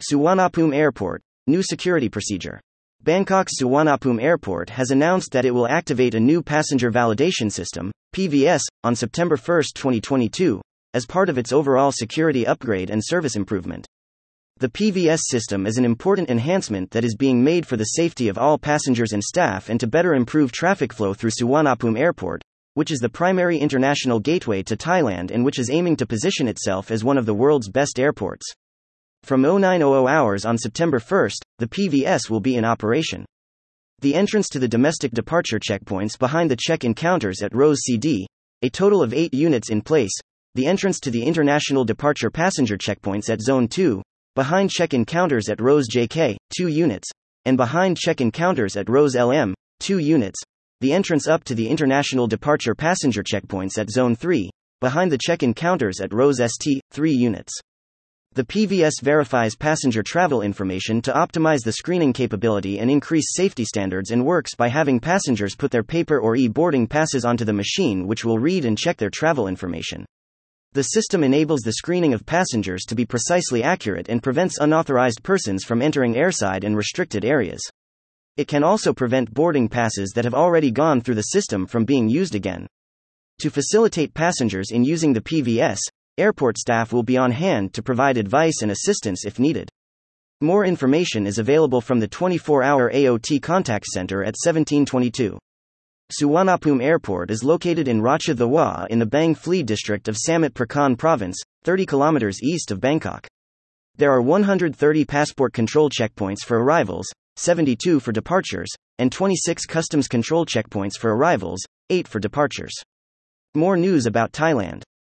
Suvarnabhumi Airport, new security procedure. Bangkok's Suvarnabhumi Airport has announced that it will activate a new passenger validation system, PVS, on September 1, 2022, as part of its overall security upgrade and service improvement. The PVS system is an important enhancement that is being made for the safety of all passengers and staff and to better improve traffic flow through Suvarnabhumi Airport, which is the primary international gateway to Thailand and which is aiming to position itself as one of the world's best airports. From 0900 hours on September 1, the PVS will be in operation. The entrance to the domestic departure checkpoints behind the check in counters at Rows CD, a total of 8 units in place, the entrance to the international departure passenger checkpoints at Zone 2, behind check in counters at Rows JK, 2 units, and behind check in counters at Rows LM, 2 units, the entrance up to the international departure passenger checkpoints at Zone 3, behind the check in counters at Rows ST, 3 units. The PVS verifies passenger travel information to optimize the screening capability and increase safety standards and works by having passengers put their paper or e boarding passes onto the machine, which will read and check their travel information. The system enables the screening of passengers to be precisely accurate and prevents unauthorized persons from entering airside and restricted areas. It can also prevent boarding passes that have already gone through the system from being used again. To facilitate passengers in using the PVS, airport staff will be on hand to provide advice and assistance if needed. More information is available from the 24 hour AOT contact center at 1722. Suvarnabhumi Airport is located in Racha Thewa in the Bang Phli district of Samut Prakan province, 30 kilometers east of Bangkok. There are 130 passport control checkpoints for arrivals, 72 for departures, and 26 customs control checkpoints for arrivals, 8 for departures. More news about Thailand.